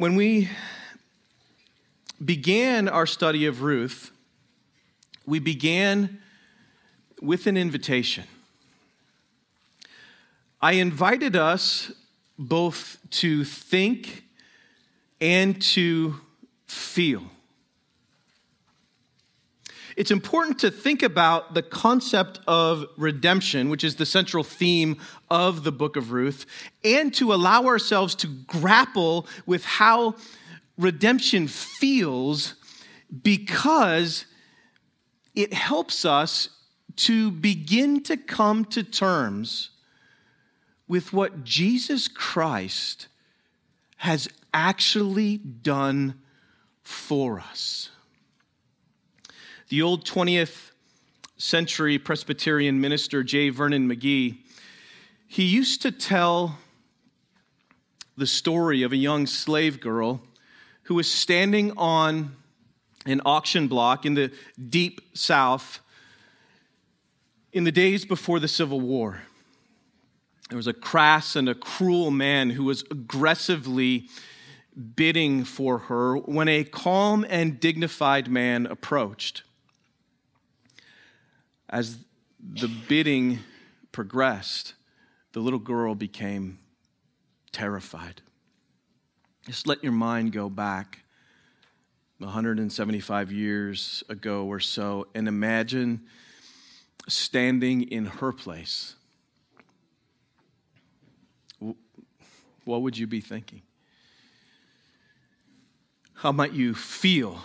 When we began our study of Ruth, we began with an invitation. I invited us both to think and to feel. It's important to think about the concept of redemption, which is the central theme of the book of Ruth, and to allow ourselves to grapple with how redemption feels because it helps us to begin to come to terms with what Jesus Christ has actually done for us. The old 20th century Presbyterian minister J. Vernon McGee, he used to tell the story of a young slave girl who was standing on an auction block in the deep south in the days before the Civil War. There was a crass and a cruel man who was aggressively bidding for her when a calm and dignified man approached. As the bidding progressed, the little girl became terrified. Just let your mind go back 175 years ago or so and imagine standing in her place. What would you be thinking? How might you feel?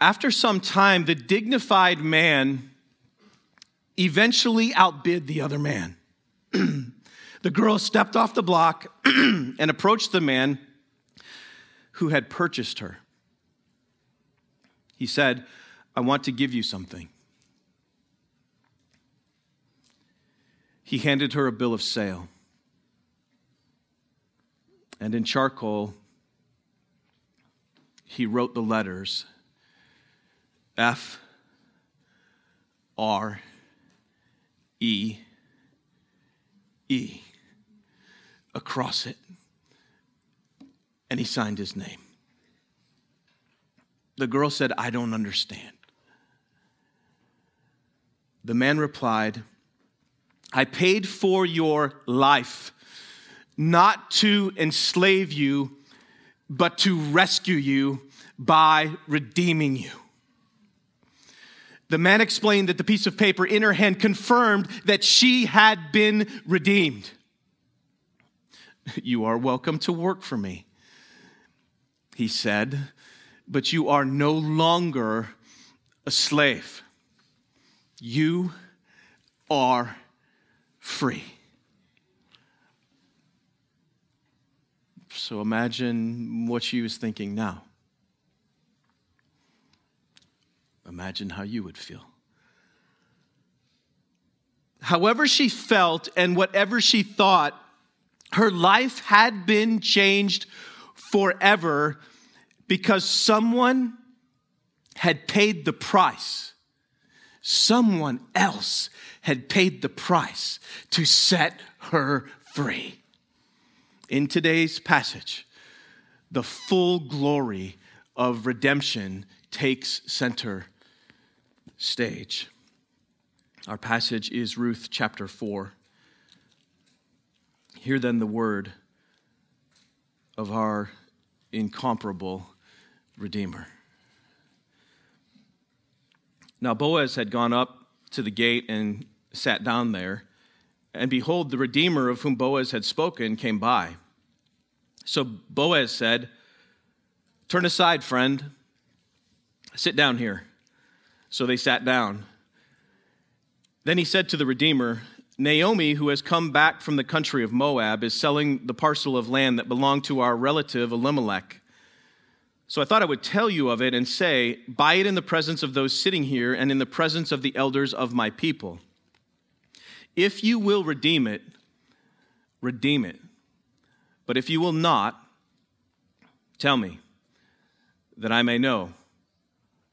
After some time, the dignified man eventually outbid the other man. The girl stepped off the block and approached the man who had purchased her. He said, I want to give you something. He handed her a bill of sale. And in charcoal, he wrote the letters F R E E across it. And he signed his name. The girl said, I don't understand. The man replied, I paid for your life, not to enslave you, but to rescue you by redeeming you. The man explained that the piece of paper in her hand confirmed that she had been redeemed. You are welcome to work for me, he said, but you are no longer a slave. You are free. So imagine what she was thinking now. Imagine how you would feel. However, she felt and whatever she thought, her life had been changed forever because someone had paid the price. Someone else had paid the price to set her free. In today's passage, the full glory of redemption takes center stage. Our passage is Ruth chapter 4. Hear then the word of our incomparable Redeemer. Now, Boaz had gone up to the gate and sat down there, and behold, the Redeemer of whom Boaz had spoken came by. So Boaz said, Turn aside, friend. Sit down here. So they sat down. Then he said to the Redeemer, Naomi, who has come back from the country of Moab, is selling the parcel of land that belonged to our relative Elimelech. So I thought I would tell you of it and say, Buy it in the presence of those sitting here and in the presence of the elders of my people. If you will redeem it, redeem it. But if you will not, tell me, that I may know.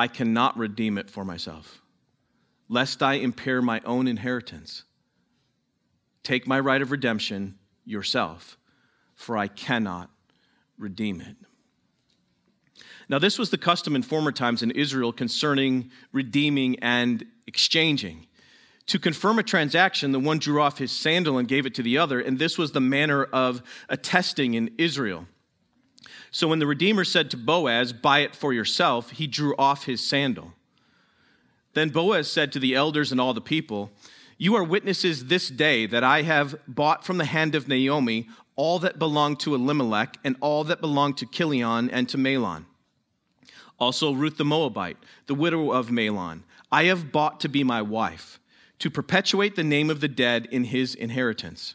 I cannot redeem it for myself, lest I impair my own inheritance. Take my right of redemption yourself, for I cannot redeem it. Now, this was the custom in former times in Israel concerning redeeming and exchanging. To confirm a transaction, the one drew off his sandal and gave it to the other, and this was the manner of attesting in Israel. So when the Redeemer said to Boaz, Buy it for yourself, he drew off his sandal. Then Boaz said to the elders and all the people, You are witnesses this day that I have bought from the hand of Naomi all that belonged to Elimelech and all that belonged to Chilion and to Mahlon. Also Ruth the Moabite, the widow of Mahlon, I have bought to be my wife, to perpetuate the name of the dead in his inheritance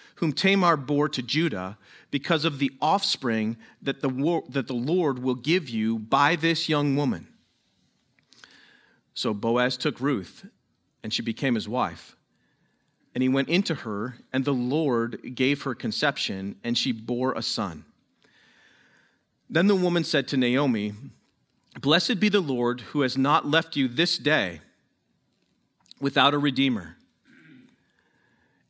whom Tamar bore to Judah, because of the offspring that the, that the Lord will give you by this young woman. So Boaz took Ruth, and she became his wife. And he went into her, and the Lord gave her conception, and she bore a son. Then the woman said to Naomi, Blessed be the Lord who has not left you this day without a redeemer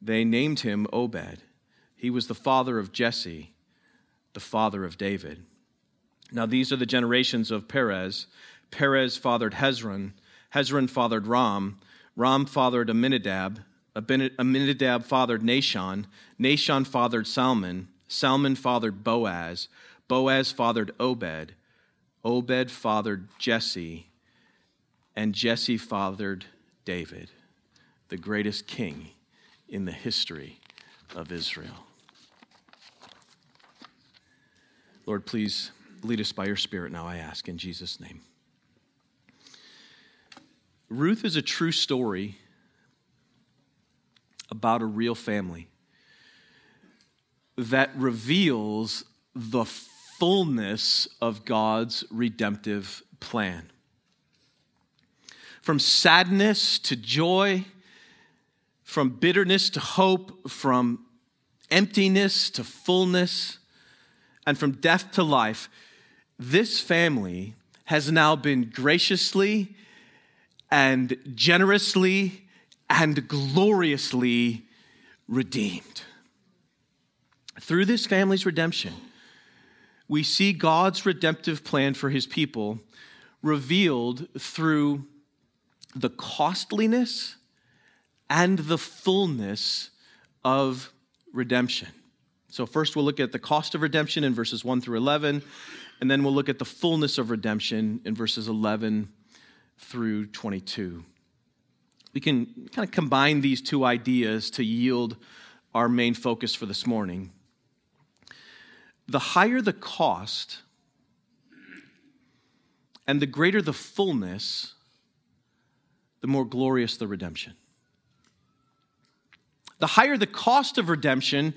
they named him Obed. He was the father of Jesse, the father of David. Now, these are the generations of Perez. Perez fathered Hezron. Hezron fathered Ram. Ram fathered Amminadab. Amminadab fathered Nahshon. Nahshon fathered Salmon. Salmon fathered Boaz. Boaz fathered Obed. Obed fathered Jesse. And Jesse fathered David, the greatest king in the history of Israel. Lord, please lead us by your Spirit now, I ask, in Jesus' name. Ruth is a true story about a real family that reveals the fullness of God's redemptive plan. From sadness to joy, from bitterness to hope, from emptiness to fullness, and from death to life, this family has now been graciously and generously and gloriously redeemed. Through this family's redemption, we see God's redemptive plan for his people revealed through the costliness and the fullness of redemption. So, first we'll look at the cost of redemption in verses 1 through 11, and then we'll look at the fullness of redemption in verses 11 through 22. We can kind of combine these two ideas to yield our main focus for this morning. The higher the cost and the greater the fullness, the more glorious the redemption the higher the cost of redemption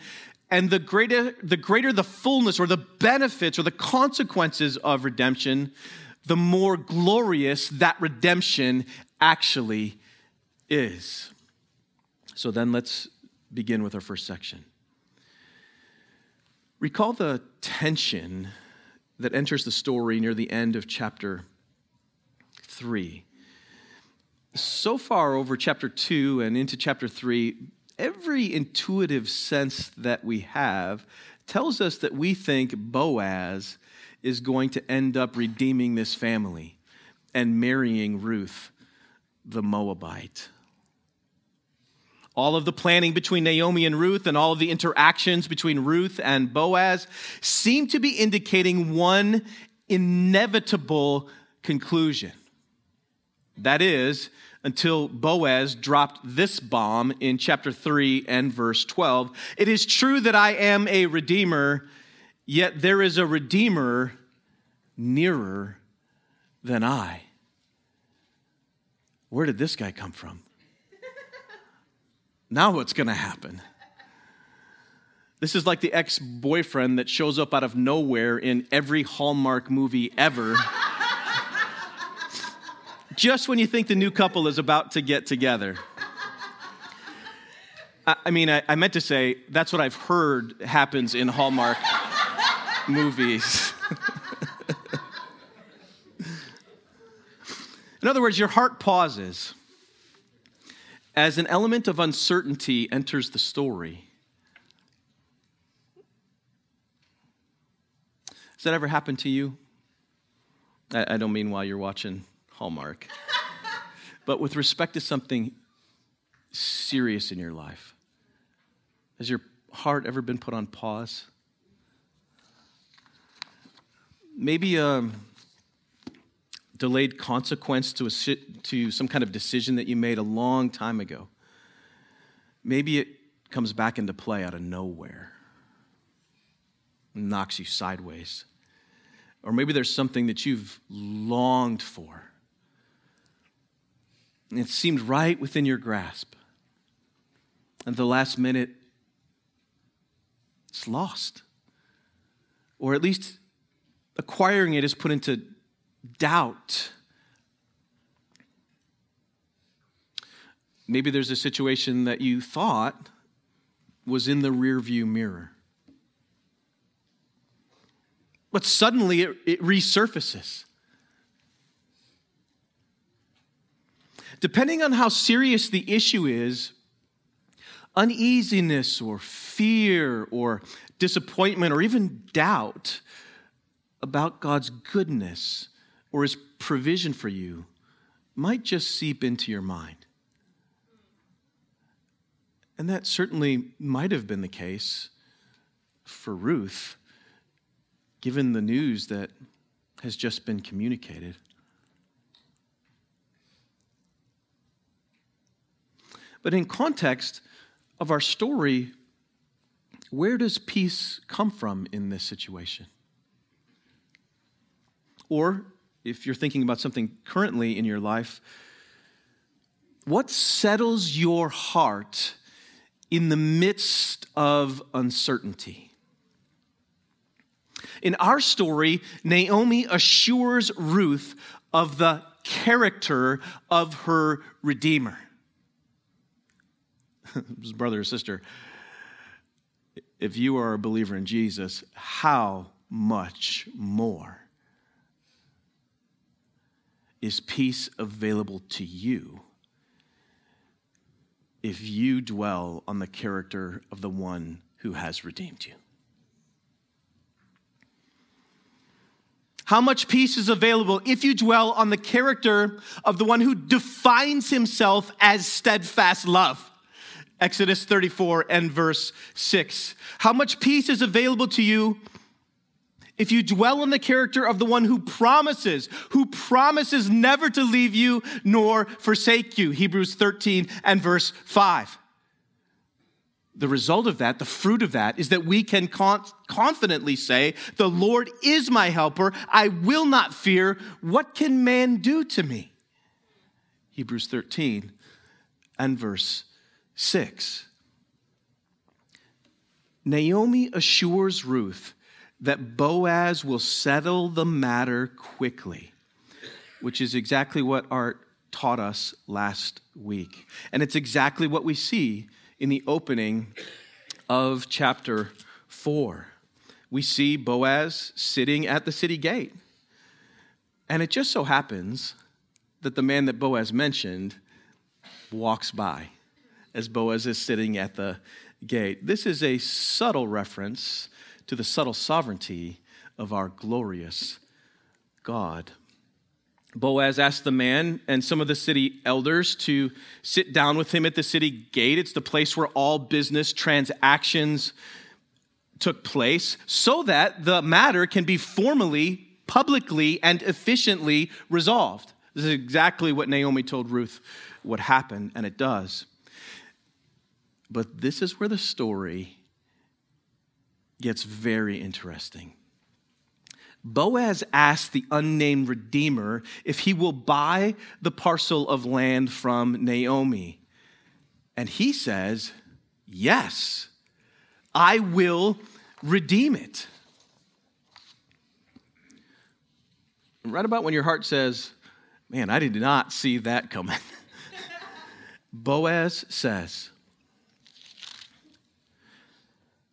and the greater, the greater the fullness or the benefits or the consequences of redemption, the more glorious that redemption actually is. So then let's begin with our first section. Recall the tension that enters the story near the end of chapter 3. So far, over chapter 2 and into chapter 3, every intuitive sense that we have tells us that we think Boaz is going to end up redeeming this family and marrying Ruth, the Moabite. All of the planning between Naomi and Ruth and all of the interactions between Ruth and Boaz seem to be indicating one inevitable conclusion. That is, until Boaz dropped this bomb in chapter 3 and verse 12. It is true that I am a redeemer, yet there is a redeemer nearer than I. Where did this guy come from? now what's going to happen? This is like the ex boyfriend that shows up out of nowhere in every Hallmark movie ever just when you think the new couple is about to get together. I, I mean, I, I meant to say that's what I've heard happens in Hallmark movies. in other words, your heart pauses as an element of uncertainty enters the story. Has that ever happened to you? I, I don't mean while you're watching Hallmark. but with respect to something serious in your life, has your heart ever been put on pause? Maybe a um, delayed consequence to, a, to some kind of decision that you made a long time ago. Maybe it comes back into play out of nowhere, knocks you sideways. Or maybe there's something that you've longed for it seemed right within your grasp. And the last minute, it's lost. Or at least acquiring it is put into doubt. Maybe there's a situation that you thought was in the rearview mirror. But suddenly it, it resurfaces. Depending on how serious the issue is, uneasiness or fear or disappointment or even doubt about God's goodness or his provision for you might just seep into your mind. And that certainly might have been the case for Ruth, given the news that has just been communicated. But in context of our story, where does peace come from in this situation? Or if you're thinking about something currently in your life, what settles your heart in the midst of uncertainty? In our story, Naomi assures Ruth of the character of her Redeemer. brother or sister, if you are a believer in Jesus, how much more is peace available to you if you dwell on the character of the one who has redeemed you? How much peace is available if you dwell on the character of the one who defines himself as steadfast love? Exodus 34 and verse 6. How much peace is available to you if you dwell in the character of the one who promises, who promises never to leave you nor forsake you? Hebrews 13 and verse 5. The result of that, the fruit of that, is that we can confidently say, The Lord is my helper. I will not fear. What can man do to me? Hebrews 13 and verse 6. Naomi assures Ruth that Boaz will settle the matter quickly, which is exactly what Art taught us last week. And it's exactly what we see in the opening of chapter 4 we see Boaz sitting at the city gate. And it just so happens that the man that Boaz mentioned walks by as Boaz is sitting at the gate. This is a subtle reference to the subtle sovereignty of our glorious God. Boaz asked the man and some of the city elders to sit down with him at the city gate. It's the place where all business transactions took place so that the matter can be formally, publicly, and efficiently resolved. This is exactly what Naomi told Ruth would happen, and it does. But this is where the story gets very interesting. Boaz asks the unnamed Redeemer if he will buy the parcel of land from Naomi. And he says, Yes, I will redeem it. Right about when your heart says, Man, I did not see that coming. Boaz says,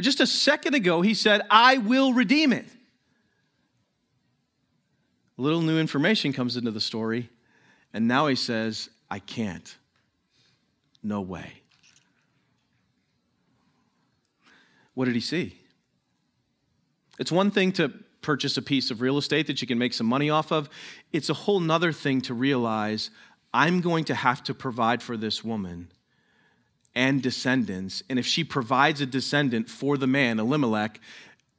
Just a second ago, he said, I will redeem it. A little new information comes into the story, and now he says, I can't. No way. What did he see? It's one thing to purchase a piece of real estate that you can make some money off of, it's a whole nother thing to realize I'm going to have to provide for this woman and descendants. And if she provides a descendant for the man, Elimelech,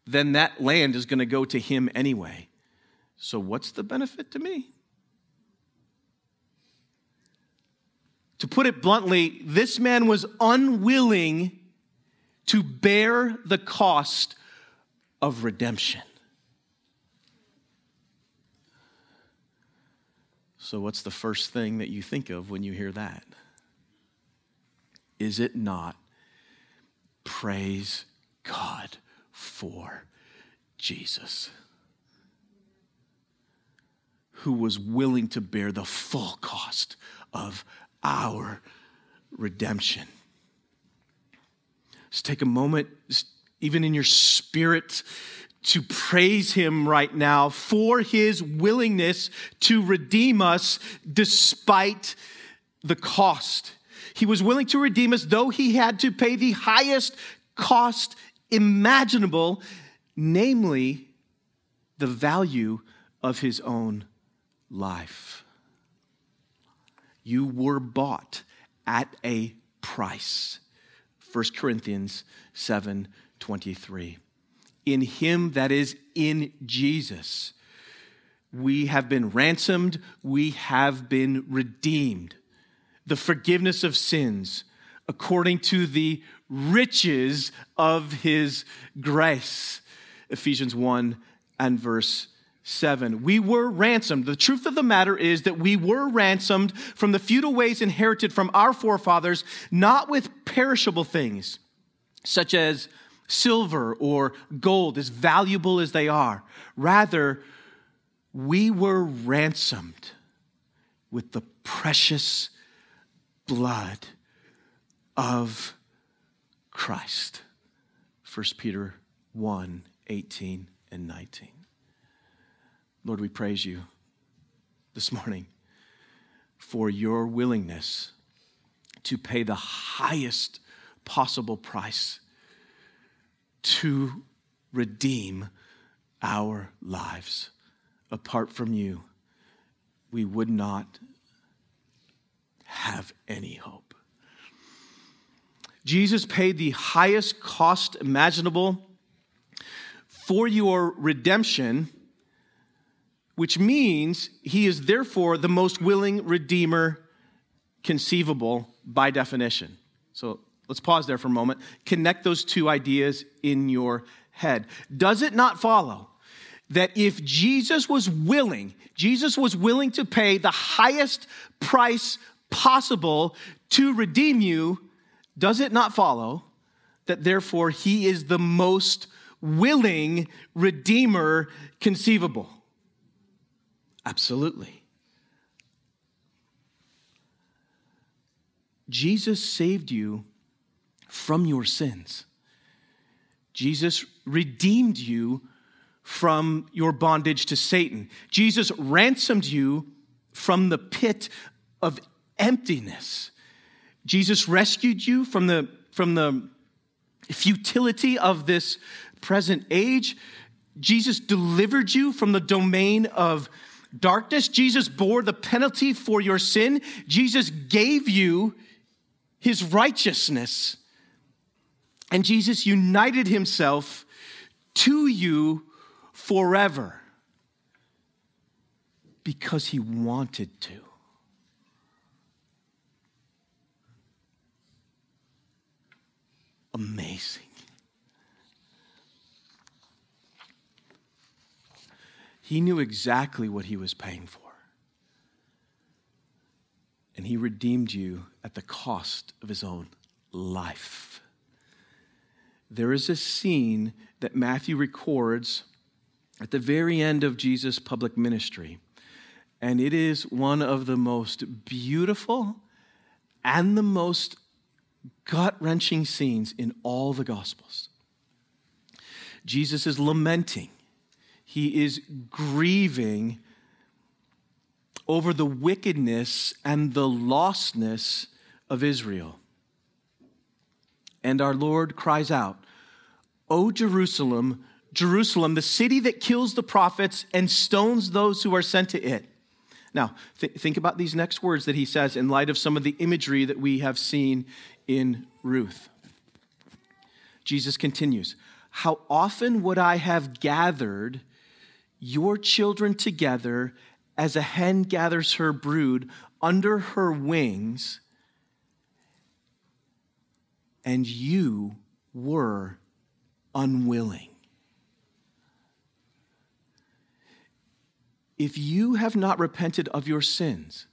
then that land is going to go to him anyway. So, what's the benefit to me? To put it bluntly, this man was unwilling to bear the cost of redemption. So, what's the first thing that you think of when you hear that? Is it not? Praise God for Jesus, who was willing to bear the full cost of our redemption. Just take a moment, even in your spirit, to praise him right now for his willingness to redeem us despite the cost. He was willing to redeem us, though he had to pay the highest cost imaginable, namely the value of his own life. You were bought at a price. 1 Corinthians 7 23. In him, that is, in Jesus, we have been ransomed, we have been redeemed the forgiveness of sins according to the riches of his grace. Ephesians 1 and verse 7. We were ransomed. The truth of the matter is that we were ransomed from the feudal ways inherited from our forefathers, not with perishable things, such as silver or gold, as valuable as they are. Rather, we were ransomed with the precious blood of Christ. 1 Peter 1 18 and 19. Lord, we praise you this morning for your willingness to pay the highest possible price to redeem our lives. Apart from you, we would not have any hope. Jesus paid the highest cost imaginable for your redemption, which means he is therefore the most willing redeemer conceivable by definition. So let's pause there for a moment. Connect those two ideas in your head. Does it not follow that if Jesus was willing, Jesus was willing to pay the highest price possible to redeem you, does it not follow that therefore he is the most willing redeemer conceivable? Absolutely. Jesus saved you from your sins. Jesus redeemed you from your bondage to Satan. Jesus ransomed you from the pit of emptiness. Jesus rescued you from the, from the futility of this present age. Jesus delivered you from the domain of darkness. Jesus bore the penalty for your sin. Jesus gave you his righteousness. And Jesus united himself to you forever because he wanted to. Amazing. He knew exactly what he was paying for. And he redeemed you at the cost of his own life. There is a scene that Matthew records at the very end of Jesus' public ministry. And it is one of the most beautiful and the most gut wrenching scenes in all the Gospels. Jesus is lamenting, he is grieving over the wickedness and the lostness of Israel. And our Lord cries out, O Jerusalem, Jerusalem, the city that kills the prophets and stones those who are sent to it. Now, th- think about these next words that he says in light of some of the imagery that we have seen in Ruth. Jesus continues, How often would I have gathered your children together as a hen gathers her brood under her wings, and you were unwilling. If you have not repented of your sins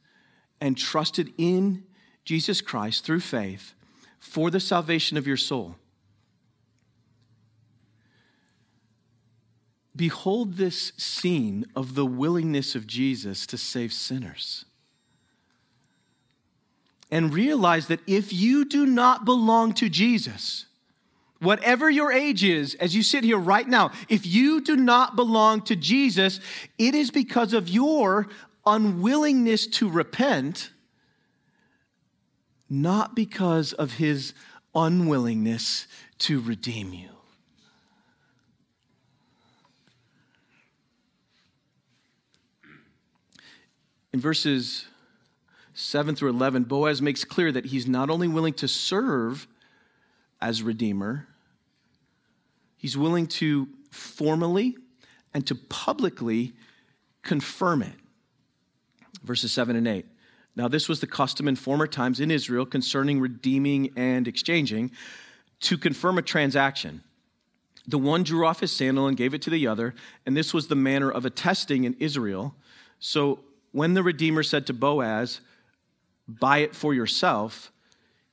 and trusted in Jesus Christ through faith for the salvation of your soul, behold this scene of the willingness of Jesus to save sinners. And realize that if you do not belong to Jesus, Whatever your age is, as you sit here right now, if you do not belong to Jesus, it is because of your unwillingness to repent, not because of his unwillingness to redeem you. In verses 7 through 11, Boaz makes clear that he's not only willing to serve as Redeemer, he's willing to formally and to publicly confirm it. Verses 7 and 8. Now, this was the custom in former times in Israel concerning redeeming and exchanging to confirm a transaction. The one drew off his sandal and gave it to the other, and this was the manner of attesting in Israel. So when the Redeemer said to Boaz, Buy it for yourself,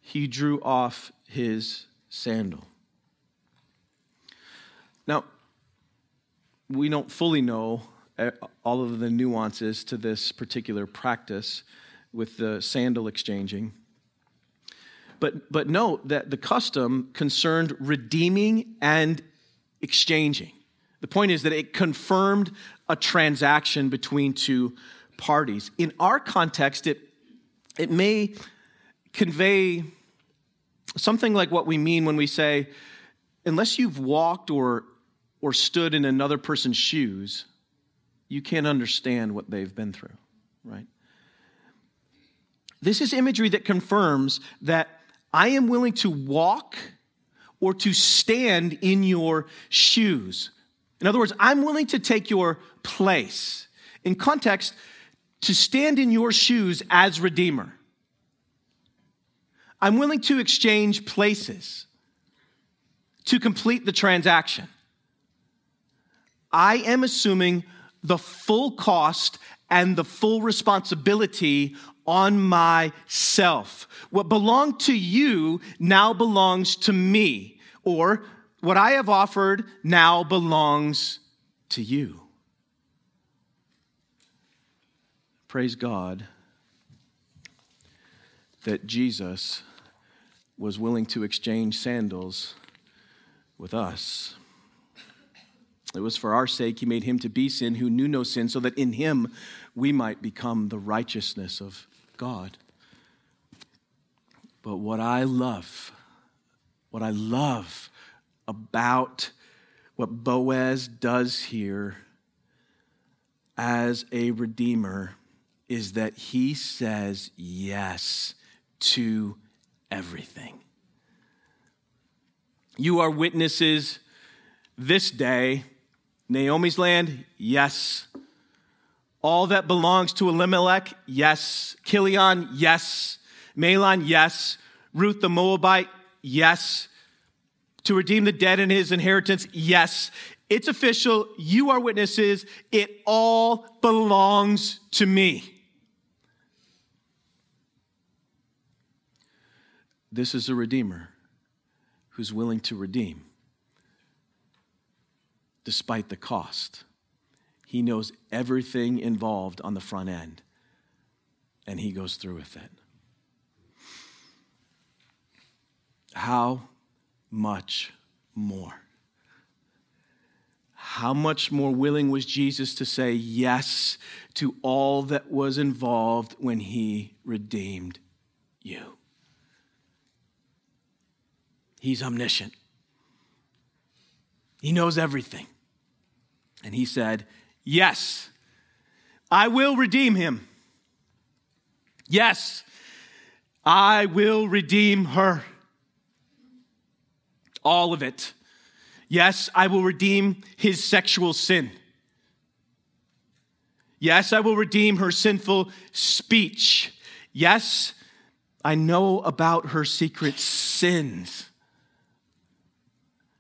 he drew off his sandal. Now, we don't fully know eh, all of the nuances to this particular practice with the sandal exchanging. But, but note that the custom concerned redeeming and exchanging. The point is that it confirmed a transaction between two parties. In our context, it, it may convey something like what we mean when we say, unless you've walked or, or stood in another person's shoes, you can't understand what they've been through, right? This is imagery that confirms that I am willing to walk or to stand in your shoes. In other words, I'm willing to take your place. In context, to stand in your shoes as Redeemer. I'm willing to exchange places to complete the transaction. I am assuming the full cost and the full responsibility on myself. What belonged to you now belongs to me, or what I have offered now belongs to you. Praise God that Jesus was willing to exchange sandals with us. It was for our sake he made him to be sin who knew no sin, so that in him we might become the righteousness of God. But what I love, what I love about what Boaz does here as a redeemer is that he says yes to everything. You are witnesses this day. Naomi's land, yes. All that belongs to Elimelech, yes. Chilion, yes. Mahlon, yes. Ruth the Moabite, yes. To redeem the dead in his inheritance, yes. It's official. You are witnesses. It all belongs to me. This is a Redeemer who's willing to redeem despite the cost. He knows everything involved on the front end, and he goes through with it. How much more? How much more willing was Jesus to say yes to all that was involved when he redeemed you? He's omniscient. He knows everything. And he said, Yes, I will redeem him. Yes, I will redeem her. All of it. Yes, I will redeem his sexual sin. Yes, I will redeem her sinful speech. Yes, I know about her secret sins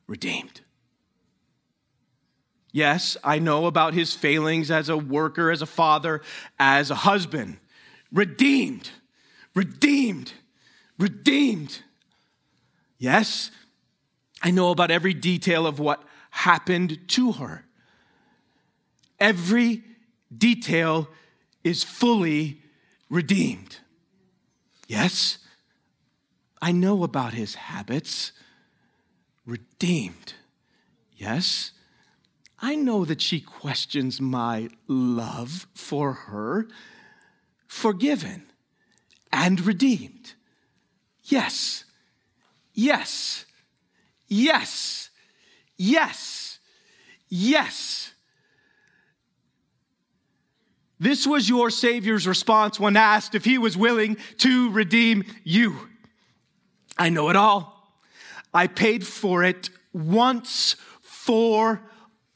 redeemed. Yes, I know about his failings as a worker, as a father, as a husband. Redeemed, redeemed, redeemed. Yes, I know about every detail of what happened to her. Every detail is fully redeemed. Yes, I know about his habits redeemed. Yes, I know that she questions my love for her, forgiven and redeemed. Yes, yes, yes, yes, yes. This was your Savior's response when asked if he was willing to redeem you. I know it all. I paid for it once for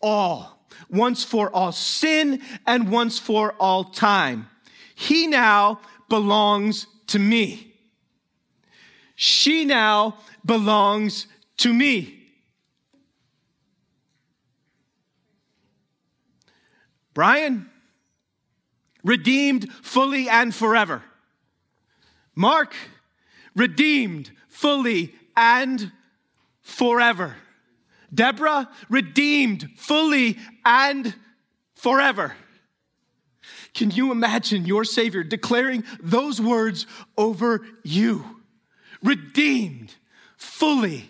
all. Once for all sin and once for all time. He now belongs to me. She now belongs to me. Brian, redeemed fully and forever. Mark, redeemed fully and forever. Deborah, redeemed fully and forever. Can you imagine your Savior declaring those words over you? Redeemed fully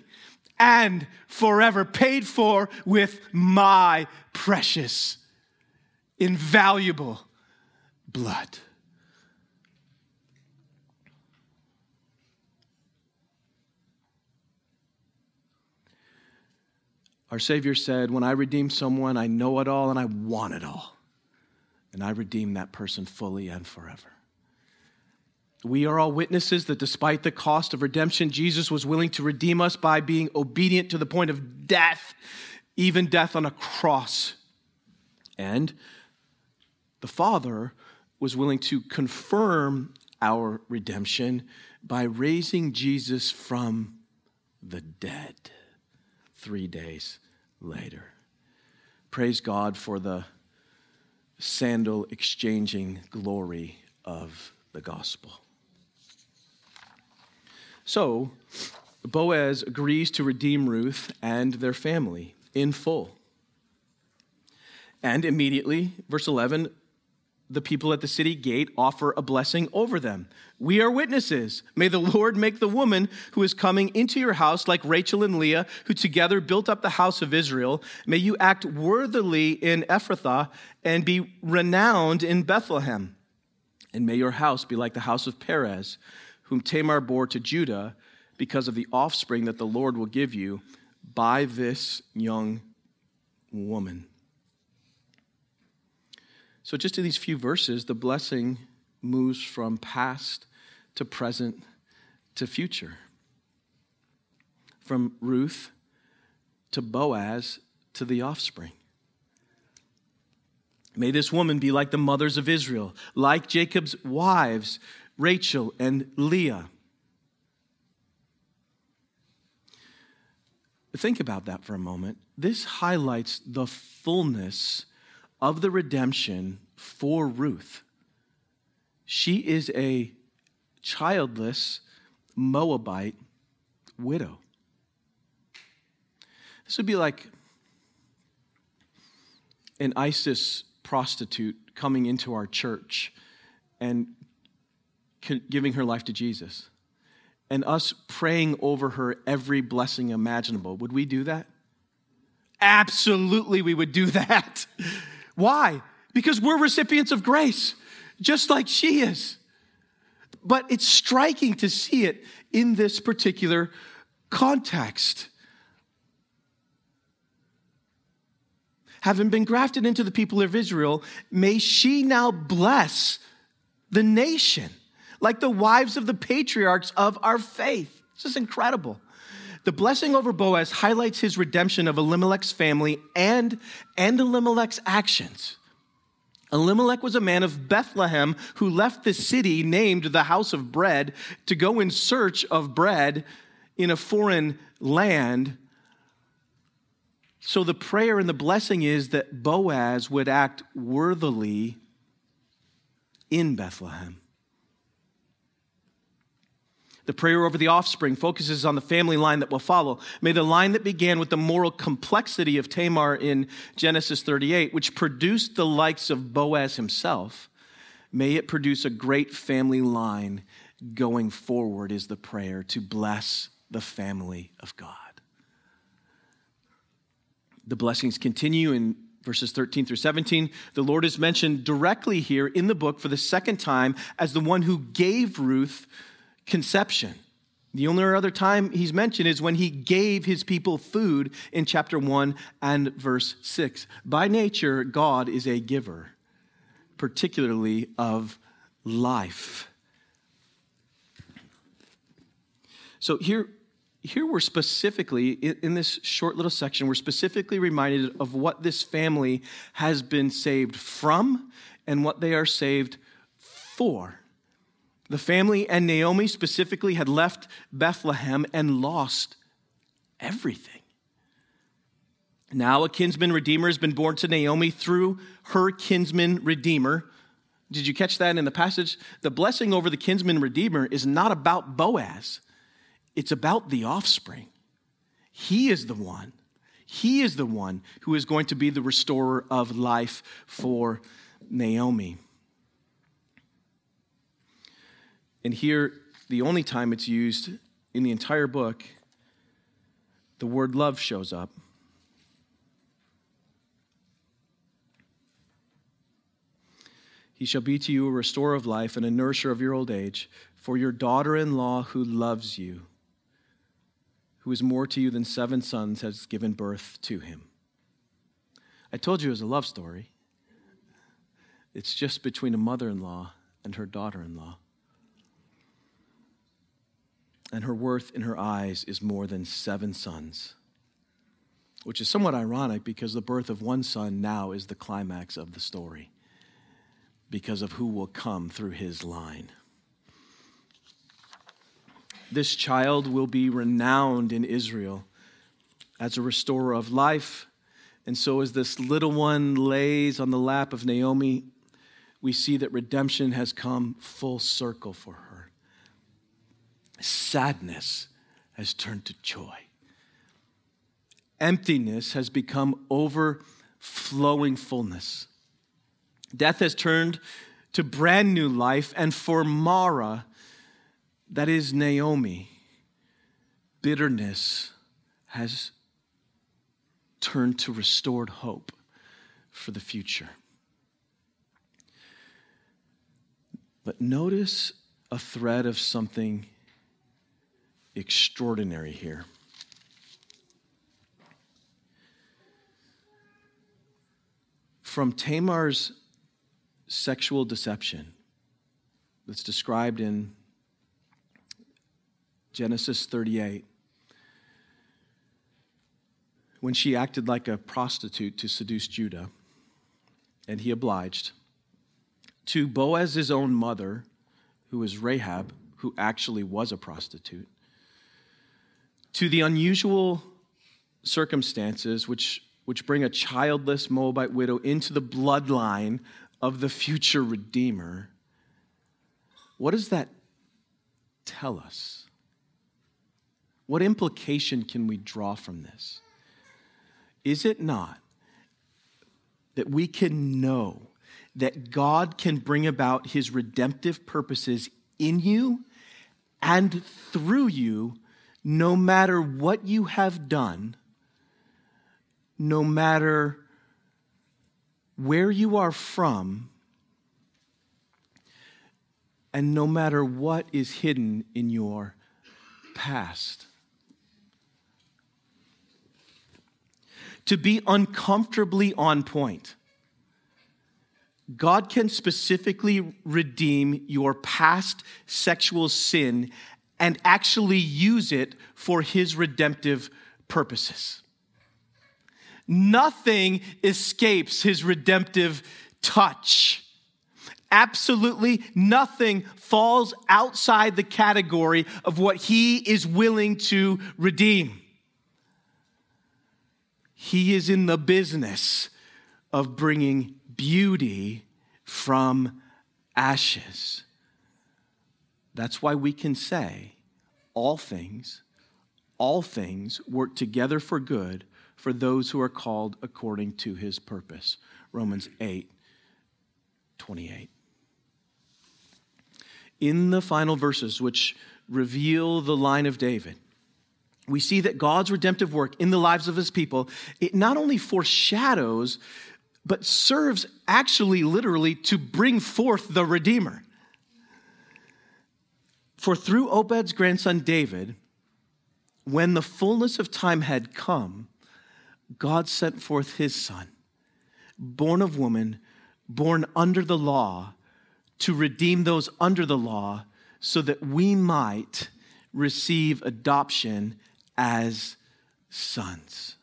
and forever, paid for with my precious, invaluable blood. Our Savior said, When I redeem someone, I know it all and I want it all. And I redeem that person fully and forever. We are all witnesses that despite the cost of redemption, Jesus was willing to redeem us by being obedient to the point of death, even death on a cross. And the Father was willing to confirm our redemption by raising Jesus from the dead three days later. Praise God for the sandal exchanging glory of the gospel. So, Boaz agrees to redeem Ruth and their family in full. And immediately, verse 11, the people at the city gate offer a blessing over them. We are witnesses. May the Lord make the woman who is coming into your house like Rachel and Leah, who together built up the house of Israel. May you act worthily in Ephrathah and be renowned in Bethlehem. And may your house be like the house of Perez, whom Tamar bore to Judah, because of the offspring that the Lord will give you by this young woman. So, just in these few verses, the blessing moves from past to present to future. From Ruth to Boaz to the offspring. May this woman be like the mothers of Israel, like Jacob's wives, Rachel and Leah. Think about that for a moment. This highlights the fullness of the redemption for Ruth. She is a childless Moabite widow. This would be like an ISIS prostitute coming into our church and giving her life to Jesus, and us praying over her every blessing imaginable. Would we do that? Absolutely, we would do that. Why? Because we're recipients of grace, just like she is. But it's striking to see it in this particular context. Having been grafted into the people of Israel, may she now bless the nation like the wives of the patriarchs of our faith. This is incredible. The blessing over Boaz highlights his redemption of Elimelech's family and, and Elimelech's actions. Elimelech was a man of Bethlehem who left the city named the House of Bread to go in search of bread in a foreign land. So the prayer and the blessing is that Boaz would act worthily in Bethlehem. The prayer over the offspring focuses on the family line that will follow. May the line that began with the moral complexity of Tamar in Genesis 38, which produced the likes of Boaz himself, may it produce a great family line going forward, is the prayer to bless the family of God. The blessings continue in verses 13 through 17. The Lord is mentioned directly here in the book for the second time as the one who gave Ruth conception. The only other time he's mentioned is when he gave his people food in chapter 1 and verse 6. By nature, God is a giver, particularly of life. So here, here we're specifically, in this short little section, we're specifically reminded of what this family has been saved from and what they are saved for. The family and Naomi specifically had left Bethlehem and lost everything. Now, a kinsman redeemer has been born to Naomi through her kinsman redeemer. Did you catch that in the passage? The blessing over the kinsman redeemer is not about Boaz, it's about the offspring. He is the one. He is the one who is going to be the restorer of life for Naomi. And here, the only time it's used in the entire book, the word love shows up. He shall be to you a restorer of life and a nourisher of your old age, for your daughter in law who loves you, who is more to you than seven sons, has given birth to him. I told you it was a love story. It's just between a mother in law and her daughter in law and her worth in her eyes is more than seven sons. Which is somewhat ironic because the birth of one son now is the climax of the story because of who will come through his line. This child will be renowned in Israel as a restorer of life And so, as this little one lays on the lap of Naomi, we see that redemption has come full circle for her. Sadness has turned to joy. Emptiness has become overflowing fullness. Death has turned to brand new life, and for Mara, that is Naomi, bitterness has turned to restored hope for the future. But notice a thread of something extraordinary here. From Tamar's sexual deception that's described in Genesis 38, when she acted like a prostitute to seduce Judah, and he obliged, to Boaz's own mother, who was Rahab, who actually was a prostitute, to the unusual circumstances which, which bring a childless Moabite widow into the bloodline of the future Redeemer, what does that tell us? What implication can we draw from this? Is it not that we can know that God can bring about his redemptive purposes in you and through you, no matter what you have done, no matter where you are from, and no matter what is hidden in your past. To be uncomfortably on point God can specifically redeem your past sexual sin and actually use it for his redemptive purposes. Nothing escapes his redemptive touch. Absolutely nothing falls outside the category of what he is willing to redeem. He is in the business of bringing beauty from ashes. That's why we can say all things, all things work together for good for those who are called according to his purpose. Romans 8 28. In the final verses, which reveal the line of David, we see that God's redemptive work in the lives of his people, it not only foreshadows but serves actually literally to bring forth the Redeemer. For through Obed's grandson David, when the fullness of time had come, God sent forth his son, born of woman, born under the law, to redeem those under the law, so that we might receive adoption as sons.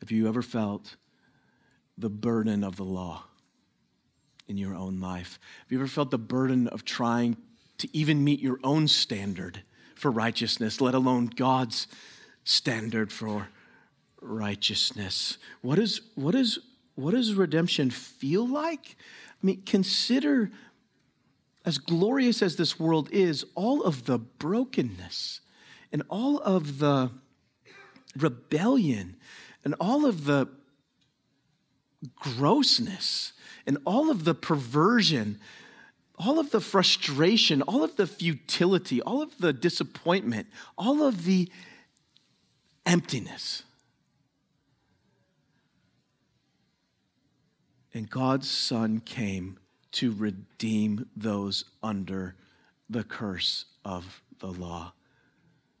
Have you ever felt the burden of the law in your own life? Have you ever felt the burden of trying to even meet your own standard for righteousness, let alone God's standard for righteousness? What, is, what, is, what does redemption feel like? I mean, consider, as glorious as this world is, all of the brokenness and all of the rebellion and all of the grossness and all of the perversion, all of the frustration, all of the futility, all of the disappointment, all of the emptiness. And God's Son came to redeem those under the curse of the law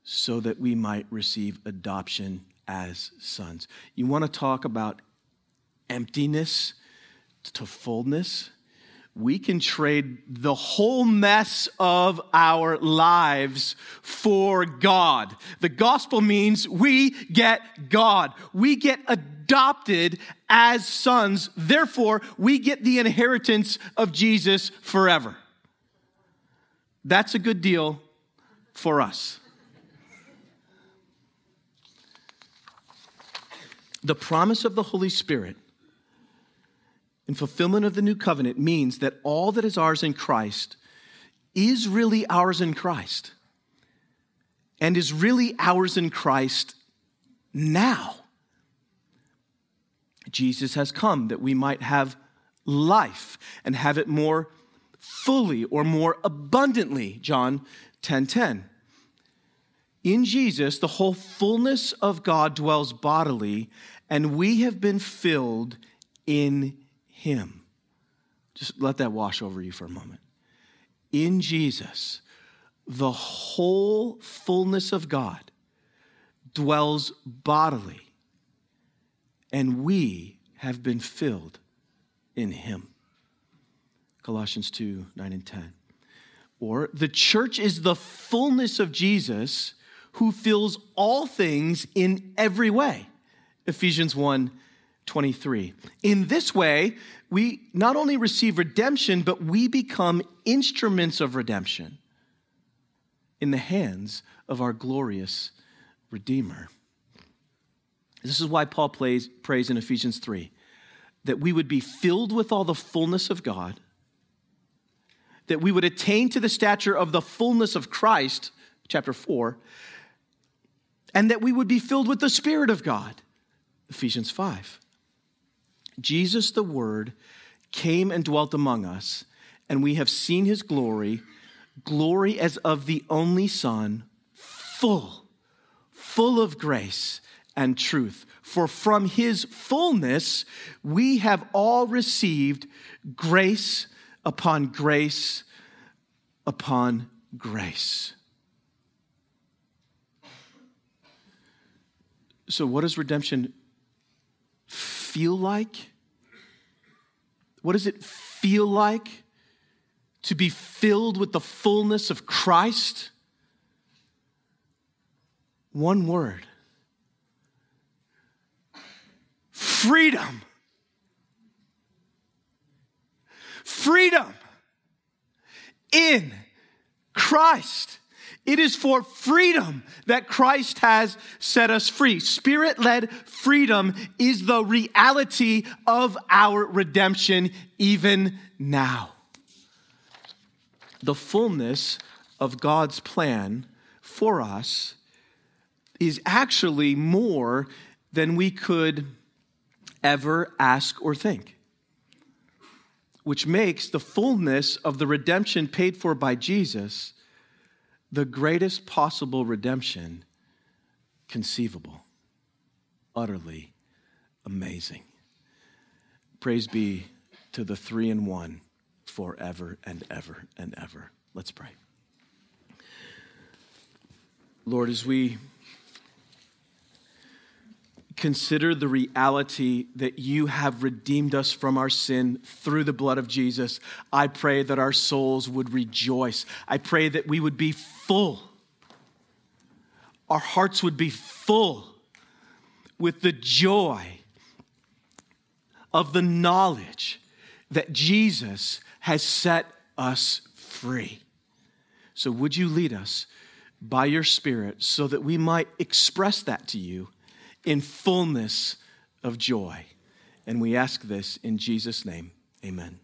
so that we might receive adoption as sons. You want to talk about emptiness to fullness? We can trade the whole mess of our lives for God. The gospel means we get God. We get adopted as sons. Therefore, we get the inheritance of Jesus forever. That's a good deal for us. The promise of the Holy Spirit in fulfillment of the new covenant means that all that is ours in Christ is really ours in Christ and is really ours in Christ now. Jesus has come that we might have life and have it more fully or more abundantly. John 10:10. 10, 10. In Jesus, the whole fullness of God dwells bodily, and we have been filled in him. Just let that wash over you for a moment. In Jesus, the whole fullness of God dwells bodily, and we have been filled in him. Colossians 2 9 and 10. Or the church is the fullness of Jesus who fills all things in every way. Ephesians 1 23. In this way, we not only receive redemption, but we become instruments of redemption in the hands of our glorious Redeemer. This is why Paul plays, prays in Ephesians 3 that we would be filled with all the fullness of God, that we would attain to the stature of the fullness of Christ, chapter 4, and that we would be filled with the Spirit of God, Ephesians 5. Jesus, the Word, came and dwelt among us, and we have seen his glory glory as of the only Son, full, full of grace and truth. For from his fullness we have all received grace upon grace upon grace. So, what does redemption feel like? What does it feel like to be filled with the fullness of Christ? One word freedom. Freedom in Christ. It is for freedom that Christ has set us free. Spirit led freedom is the reality of our redemption even now the fullness of God's plan for us is actually more than we could ever ask or think, which makes the fullness of the redemption paid for by Jesus the greatest possible redemption conceivable. Utterly amazing. Praise be to the three in one forever and ever and ever. Let's pray. Lord, as we consider the reality that you have redeemed us from our sin through the blood of Jesus, I pray that our souls would rejoice. I pray that we would be full. Our hearts would be full with the joy of the knowledge that Jesus has set us free. So, would you lead us by your Spirit so that we might express that to you in fullness of joy? And we ask this in Jesus' name. Amen.